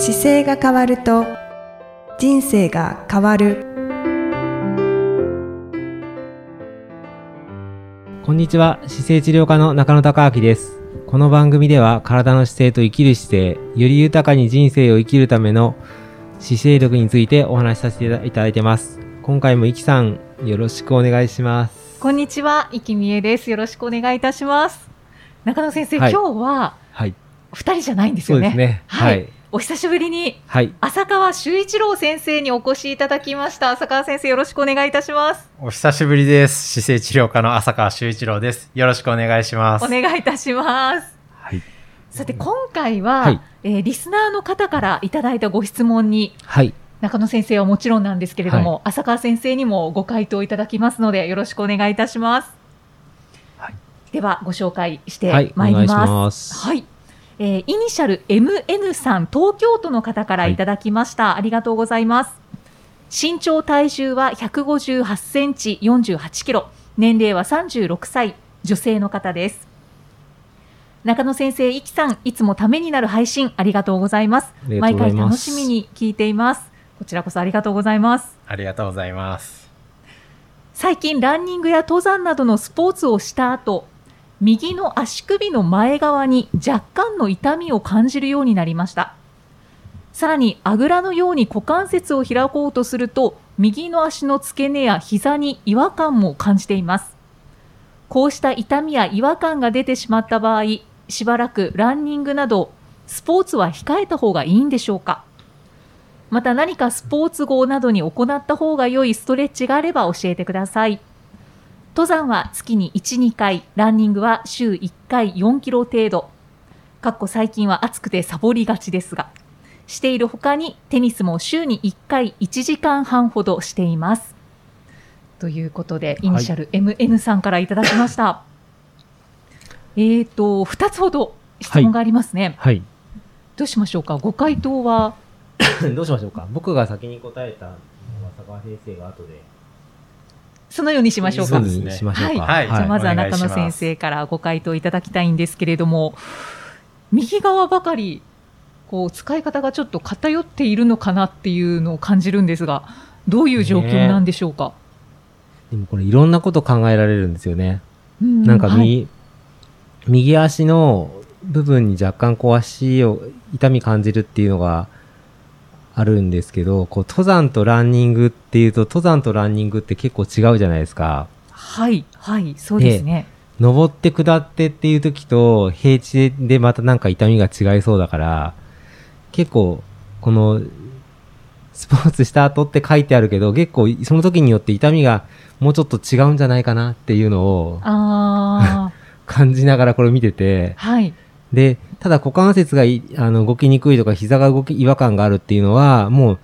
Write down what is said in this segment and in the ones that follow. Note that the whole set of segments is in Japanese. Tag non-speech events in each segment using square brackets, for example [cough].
姿勢が変わると人生が変わる。こんにちは。姿勢治療科の中野孝明です。この番組では体の姿勢と生きる姿勢より豊かに人生を生きるための姿勢力についてお話しさせていただいてます。今回もいきさんよろしくお願いします。こんにちは、生きみえです。よろしくお願いいたします。中野先生、はい。今日ははい。二人じゃないんですよね。そうですね。は。はいいお久しぶりにはい浅川修一郎先生にお越しいただきました。浅川先生、よろしくお願いいたします。お久しぶりです。姿勢治療科の浅川修一郎です。よろしくお願いします。お願いいたします。はいさて、今回は、はいえーリスナーの方からいただいたご質問に、はい中野先生はもちろんなんですけれども、浅川先生にもご回答いただきますので、よろしくお願いいたします。はいでは、ご紹介してはいまいりますはい。えーイニシャル MN さん、東京都の方からいただきました。ありがとうございます。身長体重は158センチ48キロ。年齢は36歳、女性の方です。中野先生、いきさん、いつもためになる配信ありがとうございます。ます回楽しみに聞いています。こちらこそありがとうございます。ありがとうございます。最近ランニングや登山などのスポーツをした後右の足首の前側に若干の痛みを感じるようになりました。さらにあぐらのように股関節を開こうとすると右の足の付け根や膝に違和感も感じています。こうした痛みや違和感が出てしまった場合しばらくランニングなどスポーツは控えた方がいいんでしょうか。また何かスポーツ号などに行った方が良いストレッチがあれば教えてください。登山は月に1、2回、ランニングは週1回4キロ程度。かっこ最近は暑くてサボりがちですが。している他にテニスも週に1回1時間半ほどしています。ということで、イニシャル MN さんからいただきました。えーと、2つほど質問がありますね。はいどうしましょうか？ご回答は？[coughs] どうしましょうか？僕が先に答えたのは坂川先生が後でそのようにしましょうか。そうですね。しましょうか。はい。じゃあまずは中野先生からご回答いただきたいんですけれども、右側ばかりこう使い方がちょっと偏っているのかなっていうのを感じるんですが、どういう状況なんでしょうか？でもこれいろんなこと考えられるんですよね。うなんかはい。右,、右足の部分に若干こう足を痛み感じるっていうのがあるんですけど、こう登山とランニングっていうと、登山とランニングって結構違うじゃないですか。はい、はい、そうですね。登って下ってっていう時と、平地でまたなんか痛みが違いそうだから、結構、この、スポーツした後って書いてあるけど、結構その時によって痛みがもうちょっと違うんじゃないかなっていうのをあ [laughs] 感じながらこれ見てて、あ、はい、で、ただ股関節がいあの動きにくいとか膝が動き違和感があるっていうのは、もう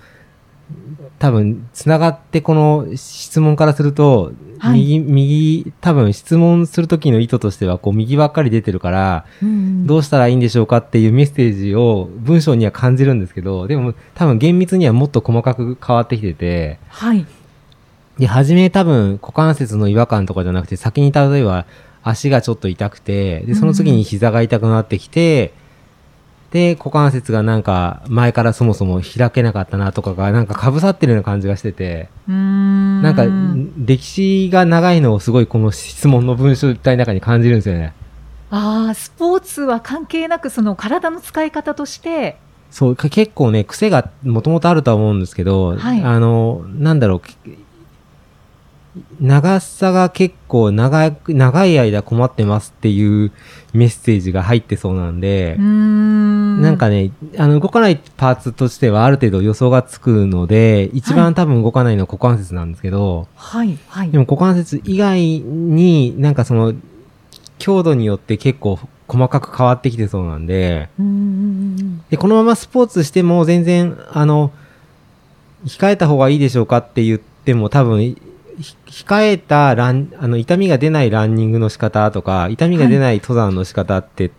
多分繋がってこの質問からすると、はい。右、右、多分質問する時の意図としてはこう右ばっかり出てるから、うんどうしたらいいんでしょうかっていうメッセージを文章には感じるんですけど、でも多分厳密にはもっと細かく変わってきてて、はい、で、初め多分股関節の違和感とかじゃなくて、先に例えば足がちょっと痛くて、で、その次に膝が痛くなってきて、で、股関節がなんか前からそもそも開けなかったなとかがなんか被さってるような感じがしてて、なんか歴史が長いのをすごいこの質問の文章体の中に感じるんですよね。ああ、スポーツは関係なくその体の使い方として、そう、か結構ね、癖がもともとあるとは思うんですけど、はい。あの、なんだろう、け長さが結構長く、長い間困ってますっていうメッセージが入ってそうなんでんなんかね、あの、動かないパーツとしてはある程度予想がつくので、一番多分動かないのは股関節なんですけど、はい、はいで。も股関節以外になんかその、強度によって結構細かく変わってきてそうなんで、んで、このままスポーツしても全然、あの、控えた方がいいでしょうかって言っても多分、ひ控えたラン、あの、痛みが出ないランニングの仕方とか、痛みが出ない登山の仕方って、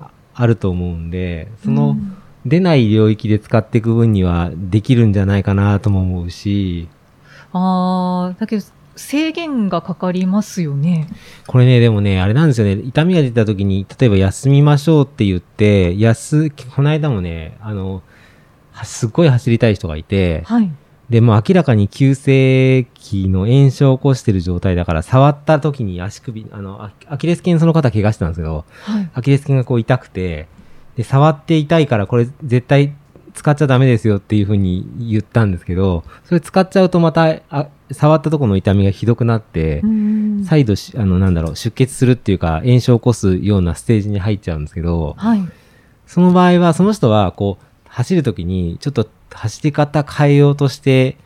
ああると思うんで、その、うん出ない領域で使っていく分にはできるんじゃないかなとも思うし、ああ、だけど、制限がかかりますよね。これね、でもね、あれなんですよね。痛みが出た時に、例えば休みましょうって言って、休、この間もね、あの、すっごい走りたい人がいて、はい。で、もう明らかに急性期の炎症を起こしてる状態だから、触った時に足首、あの、アアキレス腱その方怪我したんですけど、はい。アキレス腱がこう痛くて、で、触って痛いからこれ絶対使っちゃダメですよっていうふうに言ったんですけど、それ使っちゃうとまた、あ触ったところの痛みがひどくなって、うん再度し、あの、なんだろう、出血するっていうか、炎症を起こすようなステージに入っちゃうんですけど、はい。その場合は、その人は、こう、走るときに、ちょっと走り方変えようとして、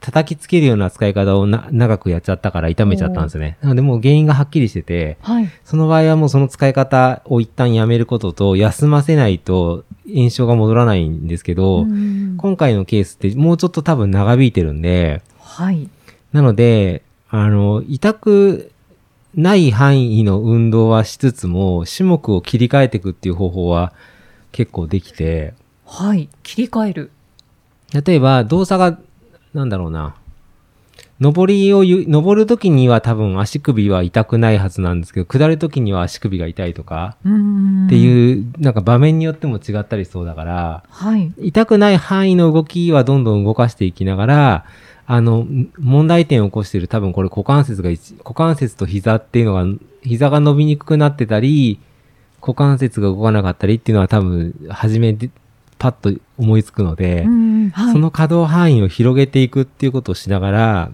叩きつけるような使い方をな長くやっちゃったから痛めちゃったんですよね。なのでもう原因がはっきりしてて、はい。その場合はもうその使い方を一旦やめることと、休ませないと炎症が戻らないんですけど、うん今回のケースってもうちょっと多分長引いてるんで、はい。なので、あの、痛くない範囲の運動はしつつも、種目を切り替えていくっていう方法は結構できて、はい。切り替える。例えば動作が、なんだろうな、上りをゆ、登るときには多分足首は痛くないはずなんですけど、下るときには足首が痛いとか、うんっていう、なんか場面によっても違ったりしそうだから、はい。痛くない範囲の動きはどんどん動かしていきながら、あの、問題点を起こしている多分これ股関節が一、股関節と膝っていうのが、膝が伸びにくくなってたり、股関節が動かなかったりっていうのは多分、初めで、パッと思いつくので、うんはい。その可動範囲を広げていくっていうことをしながら、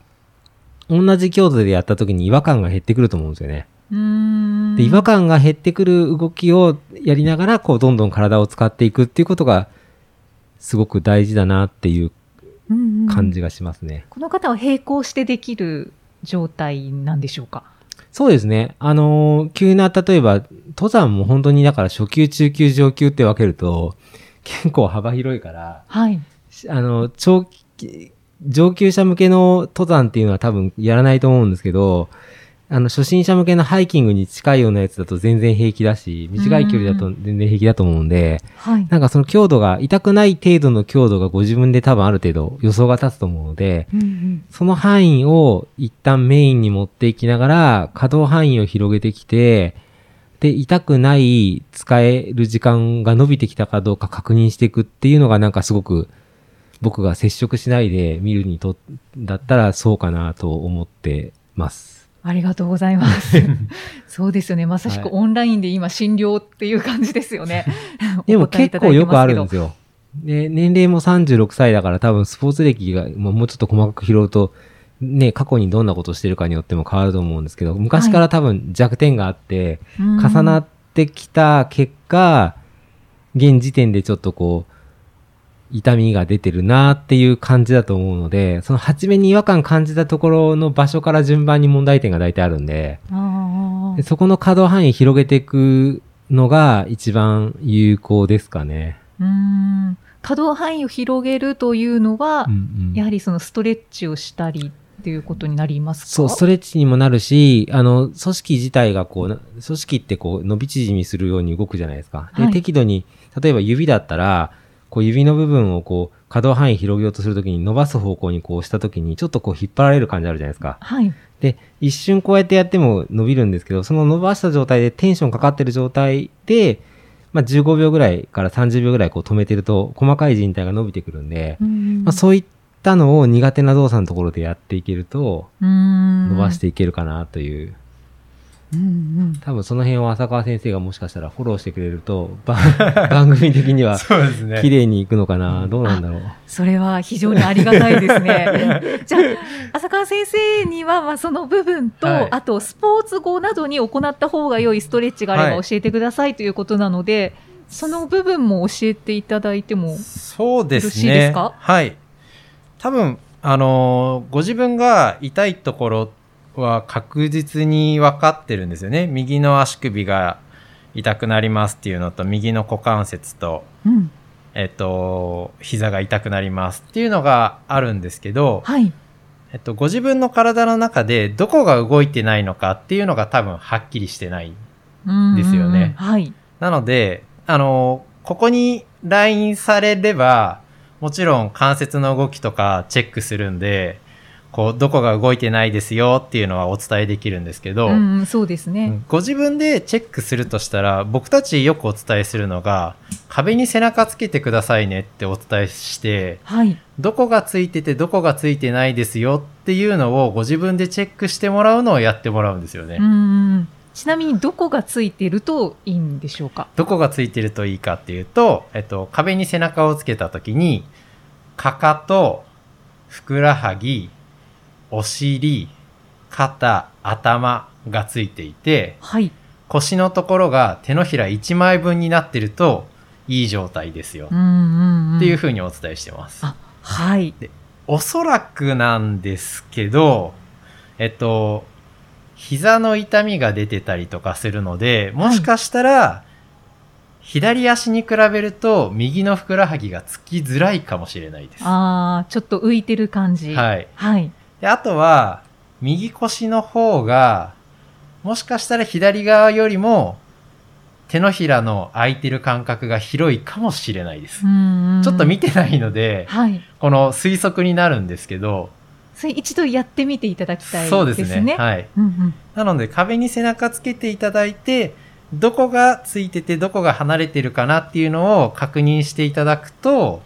同じ強度でやった時に違和感が減ってくると思うんですよね。うんで、違和感が減ってくる動きをやりながら、こう、どんどん体を使っていくっていうことが、すごく大事だなっていう感じがしますね。この方は並行してできる状態なんでしょうか？そうですね。あのー急な、例えば、登山も本当にだから初級、中級、上級って分けると、結構幅広いから、はい。しあの、長期、上級者向けの登山っていうのは多分やらないと思うんですけど、あの、初心者向けのハイキングに近いようなやつだと全然平気だし、短い距離だと全然平気だと思うんで、はい。なんかその強度が、痛くない程度の強度がご自分で多分ある程度予想が立つと思うので、うんうんその範囲を一旦メインに持っていきながら、可動範囲を広げてきて、で、痛くない使える時間が伸びてきたかどうか確認していくっていうのがなんかすごく僕が接触しないで見るにと、だったらそうかなと思ってます。ありがとうございます。[laughs] そうですよね。まさしくはいオンラインで今診療っていう感じですよね。で [laughs] もお答えいただいて結構よくあるんまですよ。で、年齢も36歳だから多分スポーツ歴がもうもうちょっと細かく拾うと、ね、過去にどんなことをしてるかによっても変わると思うんですけど、昔から多分弱点があって、けど重なってきた結果、現時点でちょっとこう、痛みが出てるなっていう感じだと思うので、その初めに違和感感じたところの場所から順番に問題点が大体あるんで、あでそこの可動範囲広げていくのが一番有効ですかね。ーうん。可動範囲を広げるというのは、うんうん。やはりそのストレッチをしたりっていうことになりますか？そう、ストレッチにもなるし、あの、組織自体がこうな、組織ってこう伸び縮みするように動くじゃないですか。で、はい適度に、例えば指だったら、こう指の部分をこう、可動範囲広げようとするときに伸ばす方向にこうしたときに、ちょっとこう引っ張られる感じあるじゃないですか。はい。で、一瞬こうやってやっても伸びるんですけど、その伸ばした状態でテンションかかってる状態で、まあ、15秒ぐらいから30秒ぐらいこう止めてると、細かい人体が伸びてくるんで、うんまあ、そういったのを苦手な動作のところでやっていけると、うん伸ばしていけるかなという、うんうん多分その辺を浅川先生がもしかしたらフォローしてくれると、ば [laughs] 番組的には [laughs] そうですね。綺麗にいくのかな、どうなんだろう？それは非常にありがたいですね。[laughs] じゃあ、浅川先生には、まあ、その部分と、はいあと、スポーツ後などに行った方が良いストレッチがあれはいば教えてくださいということなので、その部分も教えていただいても。そうですね。よろしいですか？はい。多分、あのーご自分が痛いところは確実に分かってるんですよね。右の足首が痛くなりますっていうのと、右の股関節と、うん。えっと、膝が痛くなりますっていうのがあるんですけど、はい。えっと、ご自分の体の中でどこが動いてないのかっていうのが多分はっきりしてない。ですよねはい。なので、あの、ここにラインされれば、もちろん関節の動きとかチェックするんで、こう、どこが動いてないですよっていうのはお伝えできるんですけど、うん、そうですね。うんご自分でチェックするとしたら、僕たちよくお伝えするのが、壁に背中つけてくださいねってお伝えして、はい。どこがついててどこがついてないですよっていうのをご自分でチェックしてもらうのをやってもらうんですよね。うん。ちなみにどこがついてるといいんでしょうか？どこがついてるといいかっていうと、えっと、壁に背中をつけた時に、かかと、ふくらはぎ、お尻、肩、頭がついていて、はい。腰のところが手のひら1枚分になってるといい状態ですよ。うんうん、うん。っていうふうにお伝えしてます。あ、はい。おそらくなんですけど、えっと、膝の痛みが出てたりとかするので、もしかしたら、左足に比べると右のふくらはぎがつきづらいかもしれないです。ああ、ちょっと浮いてる感じ。はい。はい。であとは、右腰の方が、もしかしたら左側よりも、手のひらの空いてる感覚が広いかもしれないです。ちょっと見てないので、はい。この推測になるんですけど、それ一度やってみていただきたいですね。そうですね。はい。うんうん。なので壁に背中つけていただいて、どこがついててどこが離れてるかなっていうのを確認していただくと、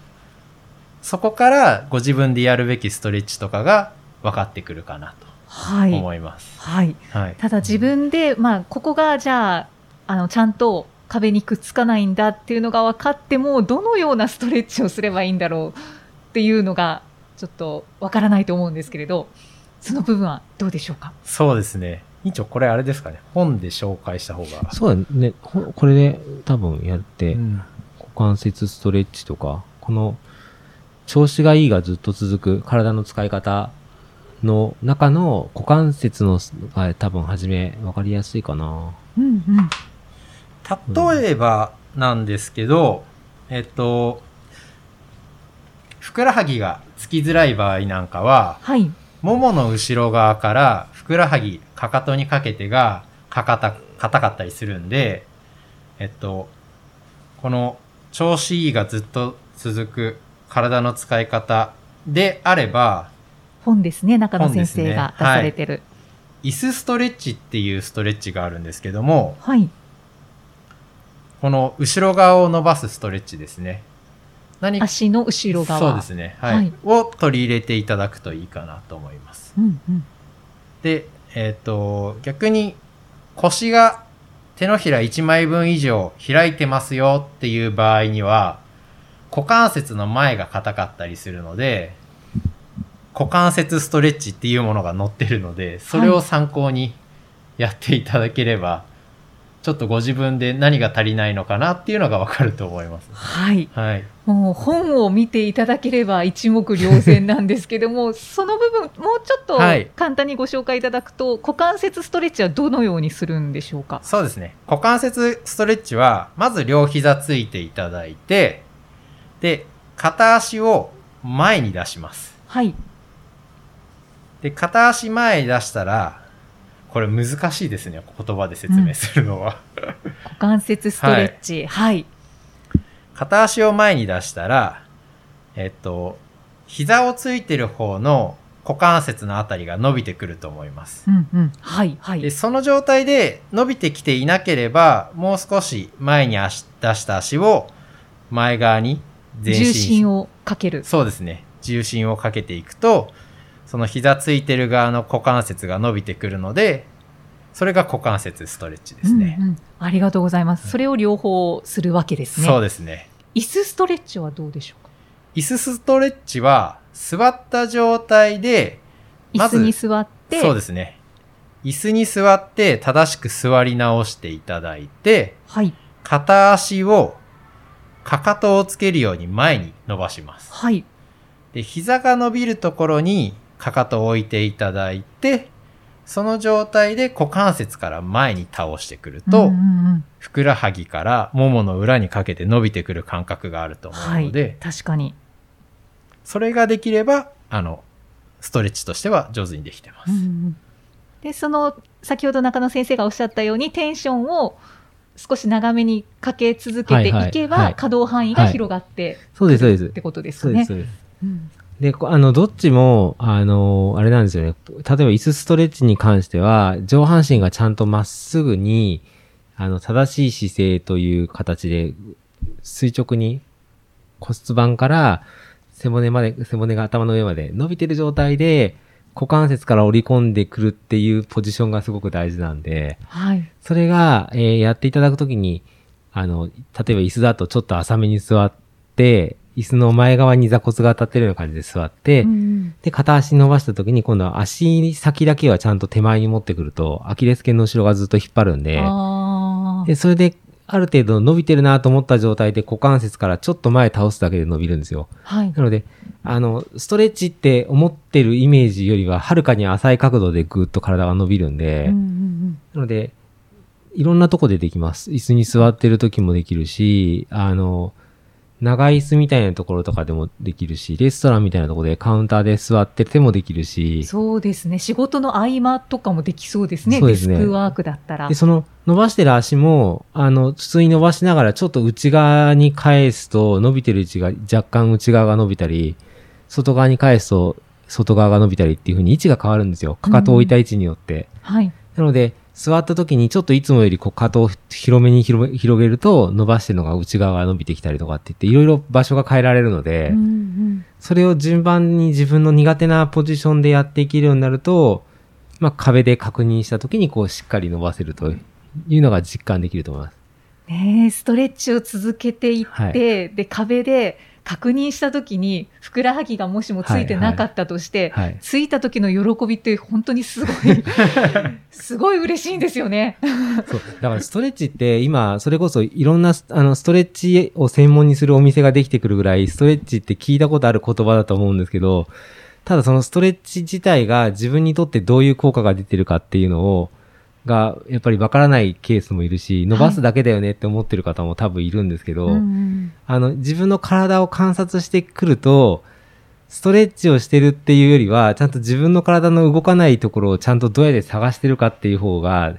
そこからご自分でやるべきストレッチとかが分かってくるかなとはい。思います。はい。はい。ただ自分で、まあ、ここがじゃあ、あの、ちゃんと壁にくっつかないんだっていうのが分かっても、どのようなストレッチをすればいいんだろうっていうのが、ちょっと分からないと思うんですけれど、その部分はどうでしょうか？そうですね。委員長、これあれですかね。本で紹介した方が。そうだね。ほこれで多分やって、うん股関節ストレッチとか、この調子がいいがずっと続く体の使い方の中の股関節のが多分初め分かりやすいかな。うんうん。例えばなんですけど、えっと、ふくらはぎがつきづらい場合なんかは、はい。ももの後ろ側からふくらはぎ、かかとにかけてがかかた、硬かったりするんで、えっと、この調子いいがずっと続く体の使い方であれば、本ですね、中野先生が出されてる。椅子ストレッチっていうストレッチがあるんですけども、はい。この後ろ側を伸ばすストレッチですね。何足の後ろ側。そうですね。はい。はいを取り入れていただくといいかなと思います。うんうん。で、えっ、と、逆に腰が手のひら1枚分以上開いてますよっていう場合には、股関節の前が硬かったりするので、股関節ストレッチっていうものが載ってるので、それを参考にやっていただければ、ちょっとご自分で何が足りないのかなっていうのがわかると思います。はい。はい。もう本を見ていただければ一目瞭然なんですけども、[laughs] その部分、もうちょっとはい簡単にご紹介いただくと、股関節ストレッチはどのようにするんでしょうか？そうですね。股関節ストレッチは、まず両膝ついていただいて、で、片足を前に出します。はい。で、片足前に出したら、これ難しいですね。言葉で説明するのは。股関節ストレッチ。はい。片足を前に出したら、えっと、膝をついてる方の股関節のあたりが伸びてくると思います。うんうん。はい。はいで、。その状態で伸びてきていなければ、もう少し前に足出した足を前側に前進重心をかける。そうですね。重心をかけていくと、その膝ついてる側の股関節が伸びてくるので、それが股関節ストレッチですね。うんうんありがとうございます。それを両方するわけですね。そうですね。椅子ストレッチはどうでしょうか？椅子ストレッチは、座った状態で、まず椅子に座って、そうですね。椅子に座って正しく座り直していただいて、はい。片足をかかとをつけるように前に伸ばします。はい。で、膝が伸びるところにかかとを置いていただいて、その状態で股関節から前に倒してくると、うんうんうんふくらはぎからももの裏にかけて伸びてくる感覚があると思はいうので、。確かに。それができれば、あの、ストレッチとしては上手にできてます。うんうんで、その、先ほど中野先生がおっしゃったように、テンションを少し長めにかけ続けていけば、はいはいはい可動範囲が広がってそうです、そうですって。ことですそうです、かね。そうです。うんで、こあの、どっちも、あの、あれなんですよね。例えば椅子ストレッチに関しては、上半身がちゃんとまっすぐに、あの、正しい姿勢という形で垂直に骨盤から背骨まで、背骨が頭の上まで伸びてる状態で股関節から折り込んでくるっていうポジションがすごく大事なんで、はい。それが、えーやっていただくときに、あの、例えば椅子だとちょっと浅めに座って、椅子の前側に座骨が当たってるような感じで座って、うんで、片足伸ばしたときに今度は足先だけはちゃんと手前に持ってくると、アキレス腱の後ろがずっと引っ張るんで、あで、それで、ある程度伸びてるなと思った状態で股関節からちょっと前倒すだけで伸びるんですよ。あ。はい。なので、あの、ストレッチって思ってるイメージよりは、はるかに浅い角度でぐーっと体が伸びるんで、うんうんなので、いろんなとこでできます。椅子に座ってる時もできるし、あの、長い椅子みたいなところとかでもできるし、レストランみたいなところでカウンターで座っててもできるうんし、そうですね。仕事の合間とかもできそうですね。そうですねデスクワークだったらで、。その伸ばしてる足も、あの、普通に伸ばしながらちょっと内側に返すと、伸びてる位置が若干内側が伸びたり、外側に返すと外側が伸びたりっていう風に位置が変わるんですよ。かかとを置いた位置によって。はい。なので、座った時にちょっといつもよりこう、かを広めに広め広げると、伸ばしてるのが内側が伸びてきたりとかって言って、いろいろ場所が変えられるので、うんうんそれを順番に自分の苦手なポジションでやっていけるようになると、まあ、壁で確認した時にこう、しっかり伸ばせるというのが実感できると思います。ねえストレッチを続けていって、はいで、壁で確認したときに、ふくらはぎがもしもついてなかったとして、はい。ついた時の喜びって本当にすごい、[laughs] すごい嬉しいんですよね。そう。だからストレッチって今、それこそいろんなスあのストレッチを専門にするお店ができてくるぐらい、ストレッチって聞いたことある言葉だと思うんですけど、ただそのストレッチ自体が自分にとってどういう効果が出てるかっていうのを、が、やっぱりわからないケースもいるし、伸ばすだけだよねって思ってる方も多分いるんですけど、うんうんあの、自分の体を観察してくると、ストレッチをしてるっていうよりは、ちゃんと自分の体の動かないところをちゃんとどうやって探してるかっていう方が、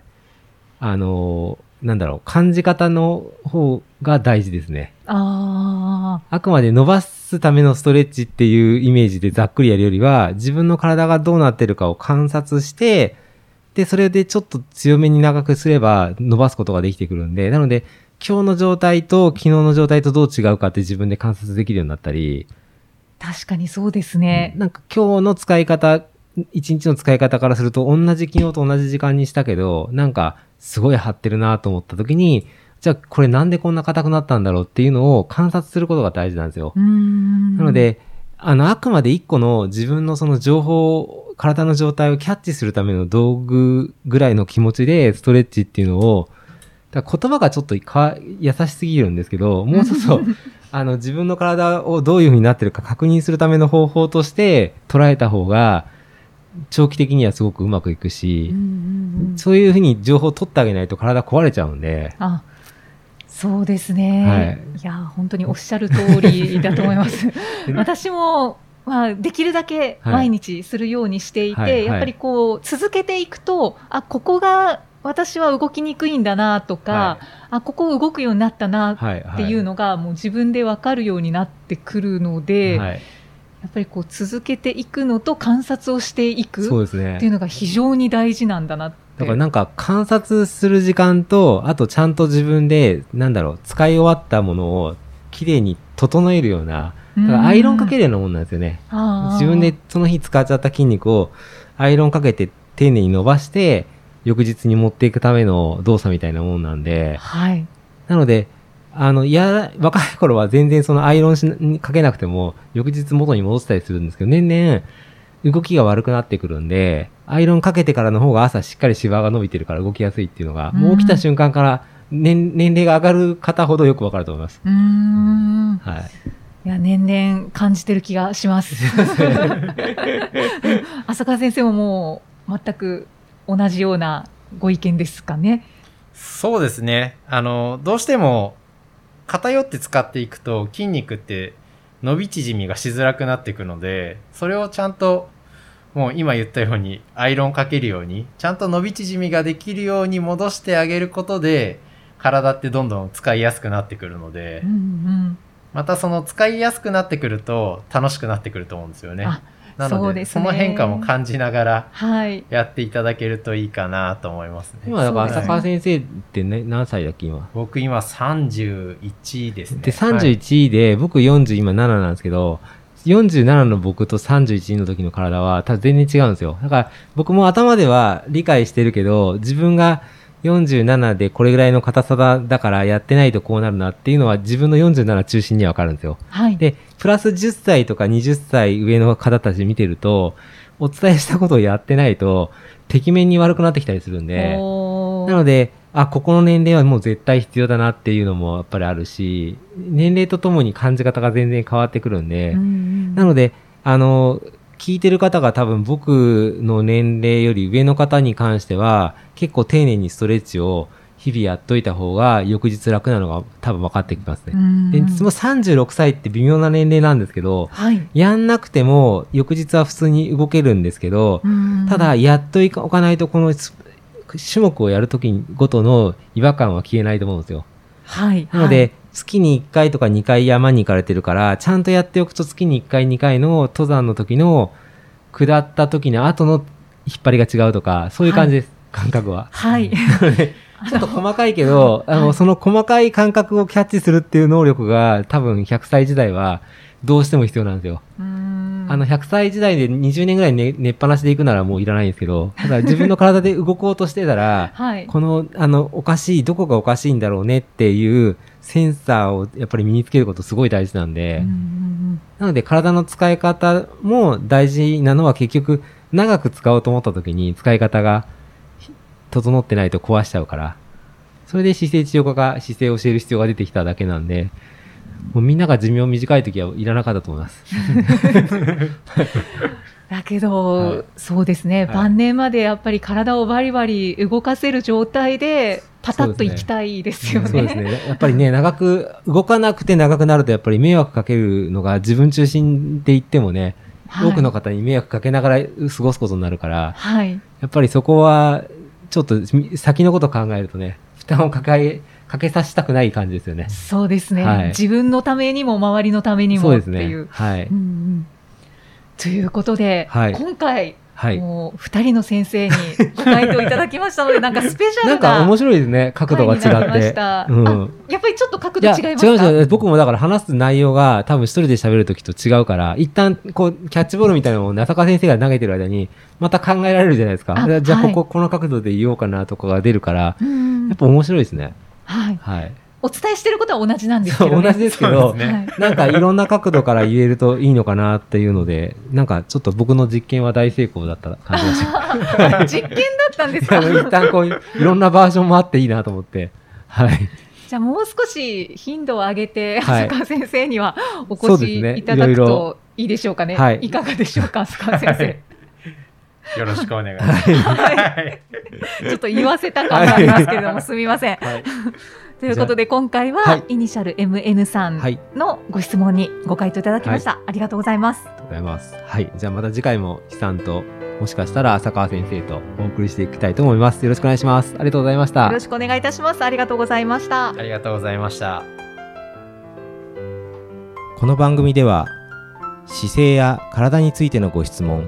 あの、なんだろう、感じ方の方が大事ですね。ああくまで伸ばすためのストレッチっていうイメージでざっくりやるよりは、自分の体がどうなってるかを観察して、で、それでちょっと強めに長くすれば伸ばすことができてくるんで、なので、今日の状態と昨日の状態とどう違うかって自分で観察できるようになったり、あ、確かにそうですね。なんか今日の使い方、一日の使い方からすると同じ昨日と同じ時間にしたけど、なんかすごい張ってるなと思った時に、じゃあこれなんでこんな硬くなったんだろうっていうのを観察することが大事なんですよう。んなの、で、あの、あくまで一個の自分のその情報、体の状態をキャッチするための道具ぐらいの気持ちでストレッチっていうのを、だ言葉がちょっとか優しすぎるんですけど、もうちょっと、[laughs] あの、自分の体をどういう風になってるか確認するための方法として捉えた方が、長期的にはすごくうまくいくしうん、うんうん。そういう風に情報を取ってあげないと体壊れちゃうんで、あそうですね、はい。い、や本当におっしゃる通りだと思います。[laughs] 私も、まあ、できるだけはい毎日するようにしていて、はいはいやっぱりこう続けていくとあここが私は動きにくいんだなとか、はあここ動くようになったなはい、はい。っていうのがもう自分で分かるようになってくるので、はい、やっぱりこう続けていくのと観察をしていくっていう。のが非常に大事なんだなって。だからなんか観察する時間と、あとちゃんと自分で、なんだろう、使い終わったものをきれいに整えるような、だからアイロンかけるようなもんなんですよね。自分でその日使っちゃった筋肉をアイロンかけて丁寧に伸ばして、翌日に持っていくための動作みたいなもんなんで、はいなので、あの、いや、若い頃は全然そのアイロンしなかけなくても、翌日元に戻せたりするんですけど、年々、動きが悪くなってくるんで、アイロンかけてからの方が朝しっかりシワが伸びてるから動きやすいっていうのが、うんもう起きた瞬間から年年齢が上がる方ほどよくわかると思います。うーんはい。いや、年々感じてる気がします。[laughs] 浅川先生ももう全く同じようなご意見ですかね。そうですね。あの、どうしても偏って使っていくと筋肉って伸び縮みがしづらくなっていくので、それをちゃんともう今言ったようにアイロンかけるように、ちゃんと伸び縮みができるように戻してあげることで、体ってどんどん使いやすくなってくるのでうん、うん。またその使いやすくなってくると楽しくなってくると思うんですよね。あなのでそうですねその変化も感じながらはい。やっていただけるといいかなと思いますね。今、だから浅川先生ってね、何歳だっけ、今？僕今31ですね。で、はい31で、僕40今7なんですけど、47の僕と31の時の体は全然違うんですよ。だから僕も頭では理解してるけど、自分が47でこれぐらいの硬さだだからやってないとこうなるなっていうのは自分の47中心にはわかるんですよ。はい。で、プラス10歳とか20歳上の方たち見てると、お伝えしたことをやってないと、てきめんに悪くなってきたりするんで、なので、あ、ここの年齢はもう絶対必要だなっていうのもやっぱりあるし、年齢とともに感じ方が全然変わってくるんで、うんうんなので、あの、聞いてる方が多分僕の年齢より上の方に関しては、結構丁寧にストレッチを日々やっといた方が翌日楽なのが多分分かってきますね。うんで、も36歳って微妙な年齢なんですけど、はい。やんなくても翌日は普通に動けるんですけど、うんただ、やっといかおかないと、このす種目をやるときごとの違和感は消えないと思うんですよ。はい。なので、月に1回とか2回山に行かれてるから、ちゃんとやっておくと月に1回2回の登山の時の下った時の後の引っ張りが違うとか、そういう感じです、感覚は。はい。[laughs] ちょっと細かいけど、あの、その細かい感覚をキャッチするっていう能力が多分100歳時代はどうしても必要なんですよ。うんあの、100歳時代で20年ぐらい寝寝っぱなしで行くならもういらないんですけど、ただ自分の体で動こうとしてたら、はい。この、あの、おかしい、どこがおかしいんだろうねっていうセンサーをやっぱり身につけることすごい大事なんで、うんうんなので体の使い方も大事なのは結局長く使おうと思った時に使い方がひ整ってないと壊しちゃうから、それで姿勢治療科が姿勢を教える必要が出てきただけなんで、もうみんなが寿命短い時はいらなかったと思います。[laughs] だけど、はいそうですね、はい晩年までやっぱり体をバリバリ動かせる状態で、パタッといきたいですよね。そうですね。やっぱりね、[laughs] 長く、動かなくて長くなると、やっぱり迷惑かけるのが自分中心で言ってもね、はい多くの方に迷惑かけながら過ごすことになるから、はい。やっぱりそこは、ちょっとみ先のことを考えるとね、負担を抱え、かけさせたくない感じですよね。そうですね、はい自分のためにも周りのためにそうですもっていう。ね。はいうん。うんということで、はい今回、はい。もう2人の先生にご回答いただきましたので、[laughs] なんかスペシャなんルなか面白いですね、角度が違っしてた。うんあやっぱりちょっと角度違いま違いしたますよ。僕もだから話す内容が多分一人で喋るときと違うから、一旦こう、キャッチボールみたいなのを中川先生が投げてる間に、また考えられるじゃないですか。あじゃあ、じゃあはいここ、この角度で言おうかなとかが出るから、うんやっぱ面白いですね。はい。はい。お伝えしてることは同じなんですけどね。同じですけそどねはいなんかいろんな角度から言えるといいのかなっていうので、[laughs] なんかちょっと僕の実験は大成功だった感じがし [laughs] 実験だったんですた。[laughs] か一旦こういろんなバージョンもあっていいなと思って。はい。じゃあもう少し頻度を上げて、はい浅川先生にはお越しいただくといいでしょうかね。はいいかがでしょうか、浅川先生。よろしくお願いします。はいちょっと言わせた感がありますけれども、すみません。はい。ということで、今回は、はいイニシャル MN さんはい。のご質問にご回答いただきました。ありがとうございます。ありがとうございます。はい。じゃあまた次回も、悲さんと、もしかしたら浅川先生とお送りしていきたいと思います。よろしくお願いします。ありがとうございましたよろ。しくお願いいたします。ありがとうございました。ありがとうございました。この番組では姿勢や体についてのご質問